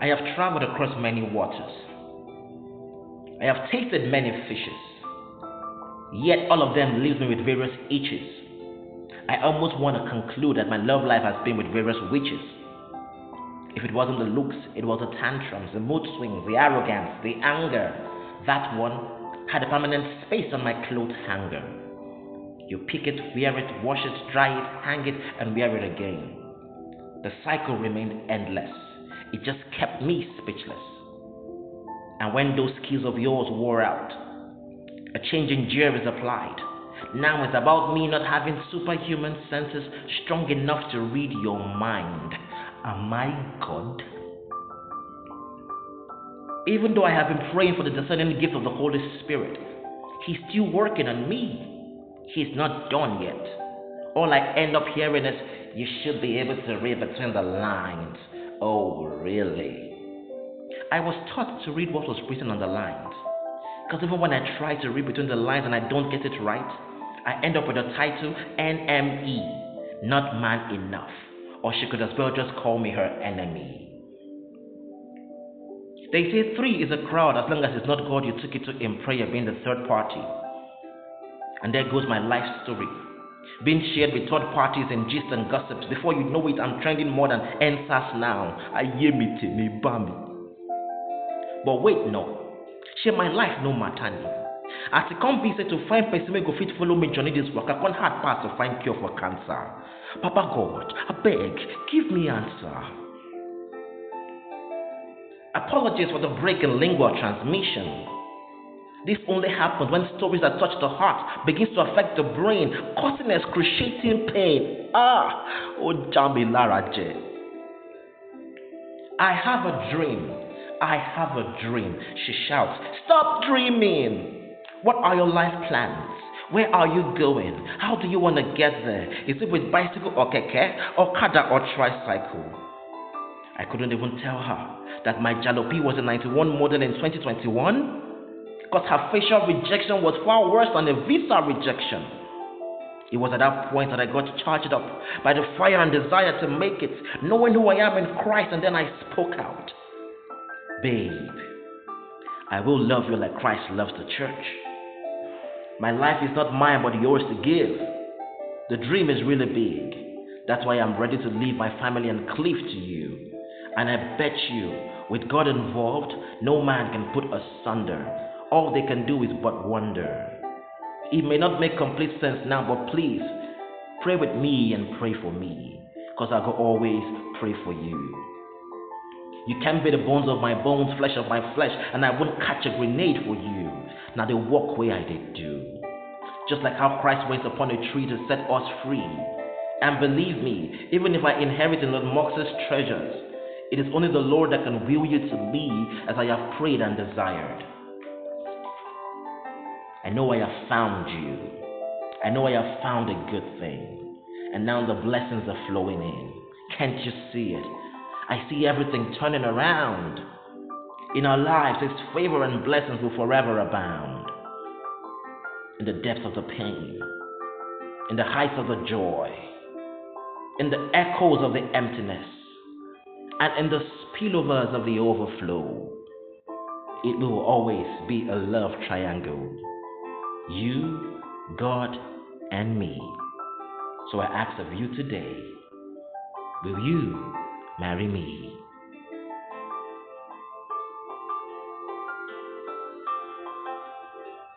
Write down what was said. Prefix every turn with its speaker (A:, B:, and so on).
A: I have traveled across many waters. I have tasted many fishes. Yet all of them leave me with various itches. I almost want to conclude that my love life has been with various witches. If it wasn't the looks, it was the tantrums, the mood swings, the arrogance, the anger. That one had a permanent space on my clothes hanger. You pick it, wear it, wash it, dry it, hang it, and wear it again. The cycle remained endless. It just kept me speechless. And when those skills of yours wore out, a change in gear is applied. Now it's about me not having superhuman senses strong enough to read your mind. Am I God? Even though I have been praying for the discerning gift of the Holy Spirit, He's still working on me. He's not done yet. All I end up hearing is, you should be able to read between the lines. Oh, really? I was taught to read what was written on the lines. Because even when I try to read between the lines and I don't get it right, I end up with a title NME, not man enough. Or she could as well just call me her enemy. They say three is a crowd as long as it's not God you took it to in prayer being the third party. And there goes my life story. Being shared with third parties and gist and gossips. Before you know it, I'm trending more than NSAS now. I hear me me bami. But wait, no. Share my life no matter. As it come be said to find person go fit follow me journey this work, I can't hard pass to find cure for cancer. Papa God, I beg, give me answer. Apologies for the break in lingual transmission. This only happens when stories that touch the heart begins to affect the brain, causing excruciating pain. Ah, oh Jambi Laraje. I have a dream. I have a dream. She shouts, Stop dreaming. What are your life plans? Where are you going? How do you want to get there? Is it with bicycle or keke, okada or tricycle? I couldn't even tell her that my jalopy was a 91 model in 2021 because her facial rejection was far worse than a visa rejection. It was at that point that I got charged up by the fire and desire to make it, knowing who I am in Christ, and then I spoke out. Babe, I will love you like Christ loves the church. My life is not mine but yours to give. The dream is really big. That's why I'm ready to leave my family and cleave to you. And I bet you, with God involved, no man can put us asunder all they can do is but wonder. It may not make complete sense now, but please pray with me and pray for me, because I will always pray for you. You can't be the bones of my bones, flesh of my flesh, and I won't catch a grenade for you. Now they walk where I did do. Just like how Christ went upon a tree to set us free. And believe me, even if I inherit in Lord Mox's treasures, it is only the Lord that can will you to be as I have prayed and desired. I know I have found you. I know I have found a good thing. And now the blessings are flowing in. Can't you see it? I see everything turning around. In our lives, His favor and blessings will forever abound. In the depths of the pain, in the heights of the joy, in the echoes of the emptiness, and in the spillovers of the overflow, it will always be a love triangle you, God, and me. So I ask of you today will you marry me?